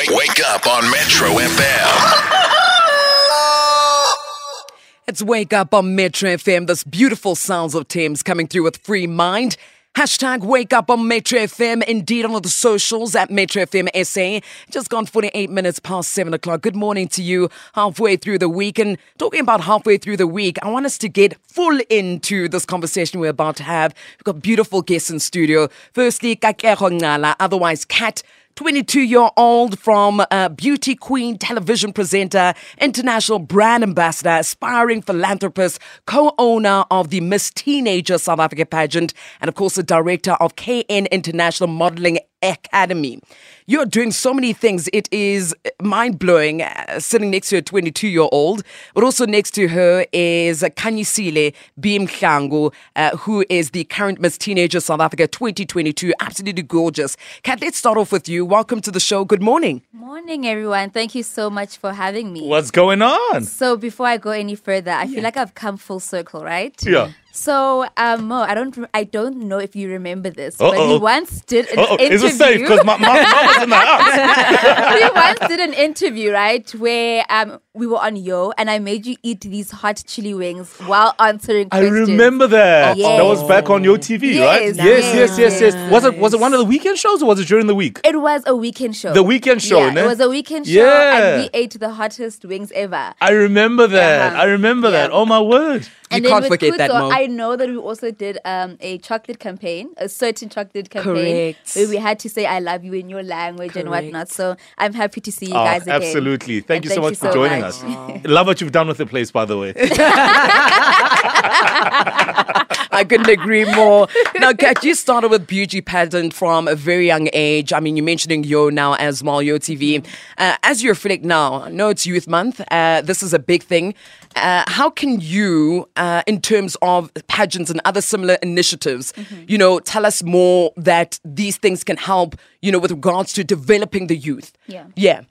Wake, wake up on Metro FM. It's Wake Up on Metro FM. This beautiful sounds of Thames coming through with free mind. Hashtag Wake Up on Metro FM. Indeed, on all the socials at Metro FM SA. Just gone 48 minutes past 7 o'clock. Good morning to you halfway through the week. And talking about halfway through the week, I want us to get full into this conversation we're about to have. We've got beautiful guests in studio. Firstly, Katlego Ncala, otherwise Kat. 22 year old from uh, beauty queen, television presenter, international brand ambassador, aspiring philanthropist, co owner of the Miss Teenager South Africa pageant, and of course, the director of KN International Modeling Academy. You're doing so many things. It is mind blowing. Uh, sitting next to a 22 year old, but also next to her is Khanyisile B Mahlangu, uh, who is the current Miss Teenager South Africa 2022. Absolutely gorgeous. Kat, let's start off with you. Welcome to the show. Good morning. Morning, everyone. Thank you so much for having me. What's going on? So, before I go any further, I feel like I've come full circle, right? Yeah. So, um, Mo, I don't, I don't know if you remember this, but Uh-oh. he once did an Oh, interview. is it safe? Because my, my mom was in the house. he once did an interview, right, where um we were on Yo, and I made you eat these hot chili wings while answering I questions. remember that. Yes. That was back on your TV, right? Yes, Yes, yes, yes, yes. Was it was it one of the weekend shows or was it during the week? It was a weekend show. The weekend show, Yeah, ne? it was a weekend show, Yeah. and we ate the hottest wings ever. I remember that. Uh-huh. I remember that. Oh my word. And You can't with forget that, Kuto, Mo. I know that we also did um, a chocolate campaign, a certain chocolate campaign, Correct. where we had to say "I love you" in your language and whatnot. So I'm happy to see you Oh, guys again. absolutely. Thank And you so much for joining us. Love what you've done with the place, by the way. I couldn't agree more. Now, Kat, you started with beauty pageant from a very young age. I mean, you're mentioning Yo now as well, Yo TV. Uh, as you reflect now, I know it's Youth Month. Uh, this is a big thing. Uh, how can you, uh, in terms of pageants and other similar initiatives, you know, tell us more that these things can help, you know, with regards to developing the youth? Yeah. Yeah.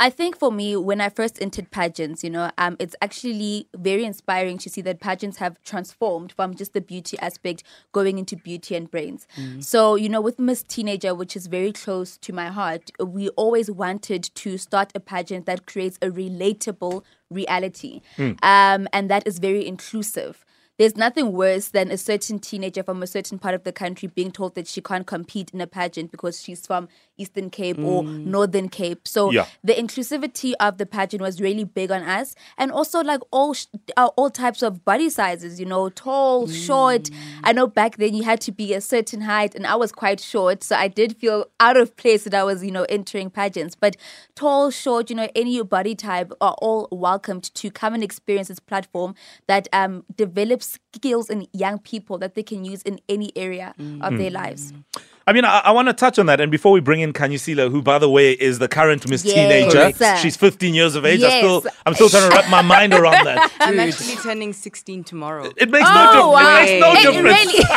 I think for me, when I first entered pageants, you know, um, it's actually very inspiring to see that pageants have transformed from just the beauty aspect going into beauty and brains. So, you know, with Miss Teenager, which is very close to my heart, we always wanted to start a pageant that creates a relatable reality, um, and that is very inclusive. There's nothing worse than a certain teenager from a certain part of the country being told that she can't compete in a pageant because she's from Eastern Cape or Northern Cape. So Yeah. the inclusivity of the pageant was really big on us, and also like all sh- uh, all types of body sizes. You know, tall, short. I know back then you had to be a certain height, and I was quite short, so I did feel out of place that I was you know entering pageants. But tall, short, you know, any body type are all welcomed to come and experience this platform that um, develops skills in young people that they can use in any area of their lives. I mean, I, I want to touch on that. And before we bring in Khanyisile, who, by the way, is the current Miss Yes. Teenager, Correct. she's 15 years of age. I still, I'm still trying to wrap my mind around that. I'm actually turning 16 tomorrow. It makes Oh, no difference. wow. It makes no Hey, difference. really?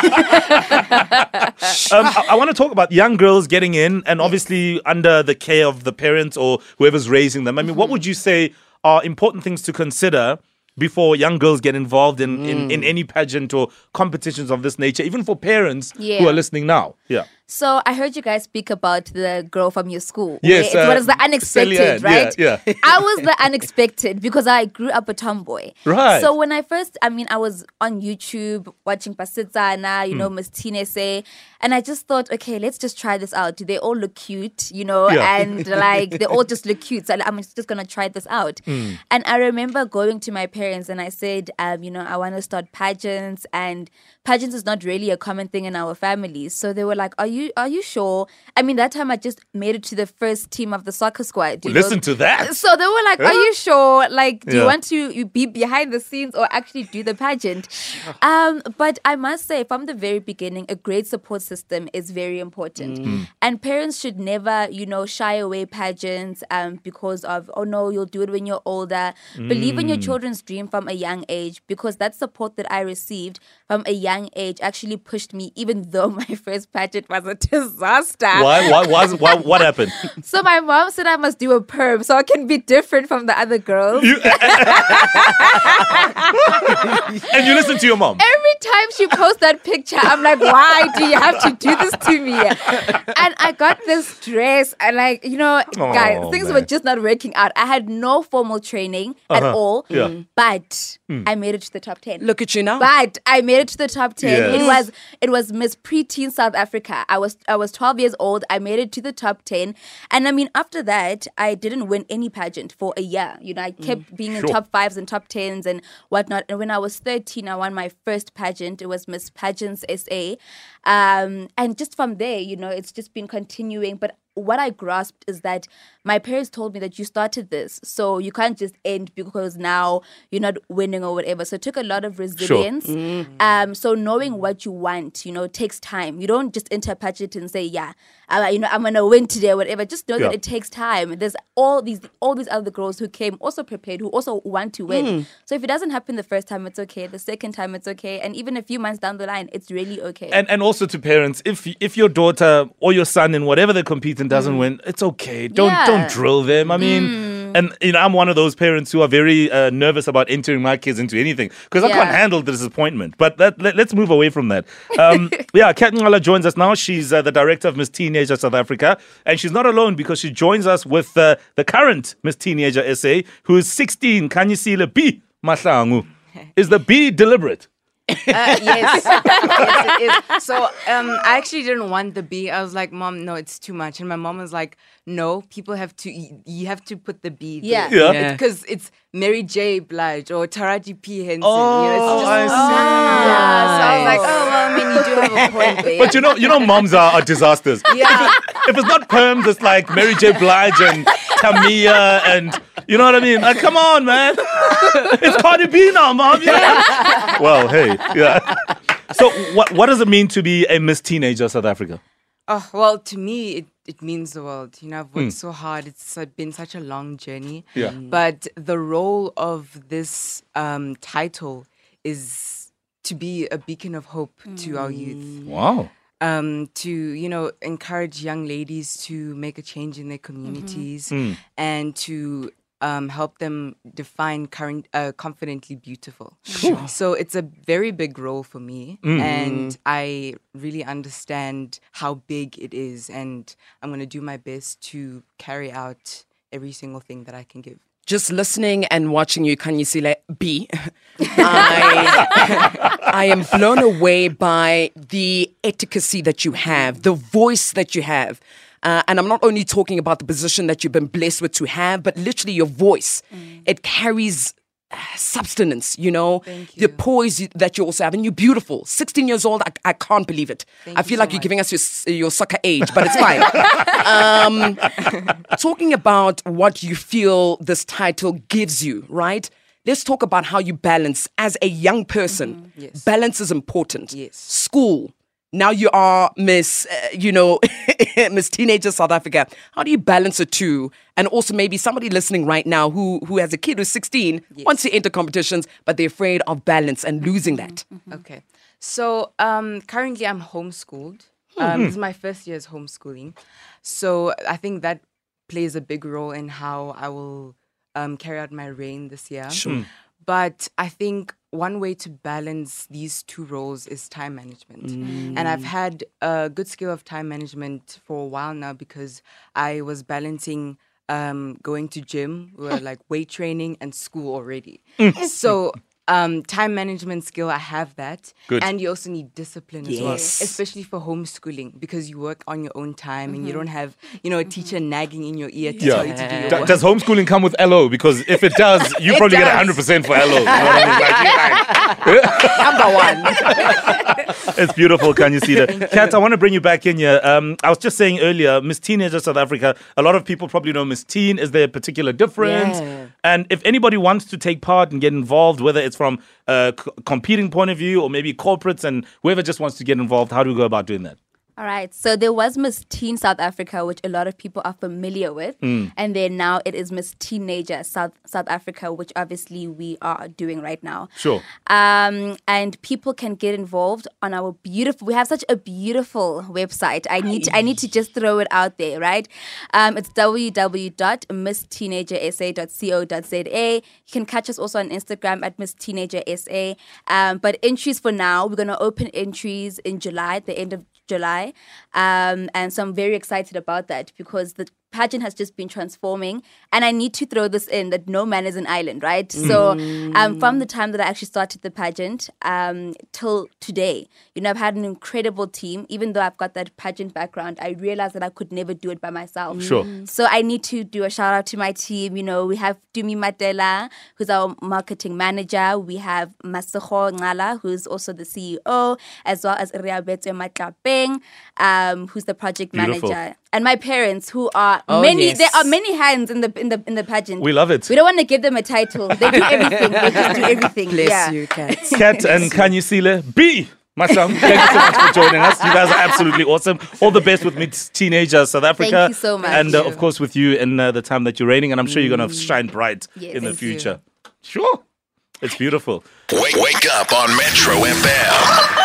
um, I, I want to talk about young girls getting in and obviously under the care of the parents or whoever's raising them. I mean, what would you say are important things to consider before young girls get involved in, in, in any pageant or competitions of this nature, even for parents who are listening now? Yeah. So I heard you guys speak about the girl from your school. Yes, where it uh, was the unexpected, Celia, right? yeah, yeah. I was the unexpected because I grew up a tomboy. Right. So when I first, I mean, I was on YouTube watching Pasitsana, you know, Hmm. Miss Tinese, and I just thought, okay, let's just try this out. They all look cute, you know, Yeah. and like they all just look cute. So I'm just gonna try this out. Hmm. And I remember going to my parents and I said, um, you know, I want to start pageants, and pageants is not really a common thing in our families. So they were like, "Are you are you sure?" I mean, that time I just made it to the first team of the soccer squad. you know. Listen to that. So they were like, "Are you sure? Like, do you want to you be behind the scenes or actually do the pageant?" Um, but I must say, from the very beginning, a great support system is very important, Mm. and parents should never, you know, shy away pageants um, because of oh no, you'll do it when you're older. Believe in your Mm. children's dream from a young age because that support that I received from a young age actually pushed me, even though my first pageant was was a disaster. Why? Why? Why? why what happened? So my mom said I must do a perm so I can be different from the other girls. You, and you listen to your mom. Every time she posts that picture, I'm like, why do you have to do this to me? And I got this dress, and like, you know, guys, Oh, things man. were just not working out. I had no formal training at Uh-huh. all, Yeah. Hmm. but I made it to the top 10. Look at you now. But I made it to the top ten. Yes. It was it was Miss Preteen South Africa. I was I was twelve years old. I made it to the top ten, and I mean after that I didn't win any pageant for a year. You know I kept being in top fives and top tens and whatnot. And when I was thirteen, I won my first pageant. It was Miss Pageants SA, um, and just from there, you know, it's just been continuing. But what I grasped is that my parents told me that you started this, so you can't just end because now you're not winning or whatever. So it took a lot of resilience. Um, so knowing what you want, you know, takes time. You don't just enter a pageant and say, "Yeah, uh, you know, I'm gonna win today" or whatever. Just know Yeah. that it takes time. There's all these all these other girls who came also prepared, who also want to win. So if it doesn't happen the first time, it's okay. The second time, it's okay, and even a few months down the line, it's really okay. And and also to parents, if if your daughter or your son in whatever they're competing Mm. doesn't win, it's okay. Don't Yeah. don't drill them. I mean, Mm. And you know, I'm one of those parents who are very uh, nervous about entering my kids into anything because I can't handle the disappointment. But that, let, us move away from that. Um, yeah, Kat Ncala joins us now. She's uh, the director of Miss Teenager South Africa, and she's not alone because she joins us with uh, the current Miss Teenager SA, who is 16. Kanyisile B Mahlangu. Is the B deliberate? Uh, yes, yes, it is. So um, I actually didn't want the B. I was like, Mom, no, it's too much. And my mom was like, No, people have to. You you have to put the B. Yeah. Yeah. Yeah. Because it's Mary J. Blige or Taraji P. Henson. Oh, you know, it's just, I see. Yeah. So I was like, Oh well, I mean, you do have a point there. But you know, you know, moms are, are disasters. yeah. if it's not perms, it's like Mary J. Blige and Tamia and you know what I mean? Like, come on, man. It's Cardi B now, mom. Yeah. well, hey, yeah. So, what what does it mean to be a Miss Teenager South Africa? Oh, well, to me, it, it means the world. You know, I've Hmm. worked so hard. It's been such a long journey. Yeah. But the role of this um, title is to be a beacon of hope to our youth. Wow. Um, to, you know, encourage young ladies to make a change in their communities and to um, help them define current, uh, confidently beautiful. So it's a very big role for me, and I really understand how big it is, and I'm going to do my best to carry out every single thing that I can give. Just listening and watching you, can you see Kanyisile B, I, I am blown away by the efficacy that you have, the voice that you have. Uh, and I'm not only talking about the position that you've been blessed with to have, but literally your voice. It carries substance, you know, Thank the poise that you also have. And you're beautiful. 16 years old, I, I can't believe it. Thank I you feel so like you're giving us your, your soccer age, but it's fine. um, talking about what you feel this title gives you, right? Let's talk about how you balance as a young person. Yes. Balance is important. Yes. School. Now you are Miss, uh, you know, Miss Teenager South Africa. How do you balance the two? And also maybe somebody listening right now who who has a kid who's 16 wants to enter competitions, but they're afraid of balance and losing that. Okay. So um, currently I'm homeschooled. Um, this is my first year as homeschooling. So I think that plays a big role in how I will um, carry out my reign this year. Sure. But I think one way to balance these two roles is time management. And I've had a good skill of time management for a while now because I was balancing um, going to gym, like weight training, and school already. so um, time management skill, I have that. Good. And you also need discipline as well, Yes. especially for homeschooling because you work on your own time and you don't have, you know, a teacher nagging in your ear to tell you to do your D- work. does homeschooling come with LO? Because if it does, you It probably get does. 100% for LO. You know I mean? Like, Number one. it's beautiful. Can you see that? Kat, I want to bring you back in here. Um, I was just saying earlier, Miss Teenager South Africa, a lot of people probably know Miss Teen. Is there a particular difference? Yeah. And if anybody wants to take part and get involved, whether it's from a competing point of view or maybe corporates and whoever just wants to get involved, how do we go about doing that? All right. So there was Miss Teen South Africa, which a lot of people are familiar with, Hmm. and then now it is Miss Teenager South South Africa, which obviously we are doing right now. Sure. Um, and people can get involved on our beautiful. We have such a beautiful website. I need to, I need to just throw it out there, right? Um, it's www.missteenagersa.co.za. You can catch us also on Instagram at Miss Teenager SA. Um, but entries for now, we're gonna open entries in July, at the end of July, um, and so I'm very excited about that because the pageant has just been transforming and i need to throw this in that no man is an island right so um, from the time that i actually started the pageant um, till today you know i've had an incredible team even though i've got that pageant background i realized that i could never do it by myself Sure. so I need to do a shout out to my team. You know, we have Dumi Matela, who's our marketing manager. We have Maseho Ncala, who's also the CEO, as well as Riabetwe Matlapeng, um, who's the project Beautiful. manager. And my parents, who are Oh, many, yes. there are many hands in the in the in the pageant. We love it. We don't want to give them a title. They do everything. they just do everything. Bless yeah. you, Kat. Kat and Kanyisile B. Masam, thank you so much for joining us. You guys are absolutely awesome. All the best with Meet Teenagers South Africa. Thank you so much. And uh, of course, with you in uh, the time that you're reigning. And I'm sure you're going to shine bright Yes. in the Thank future. Sure. It's beautiful. Wake, wake up on Metro FM.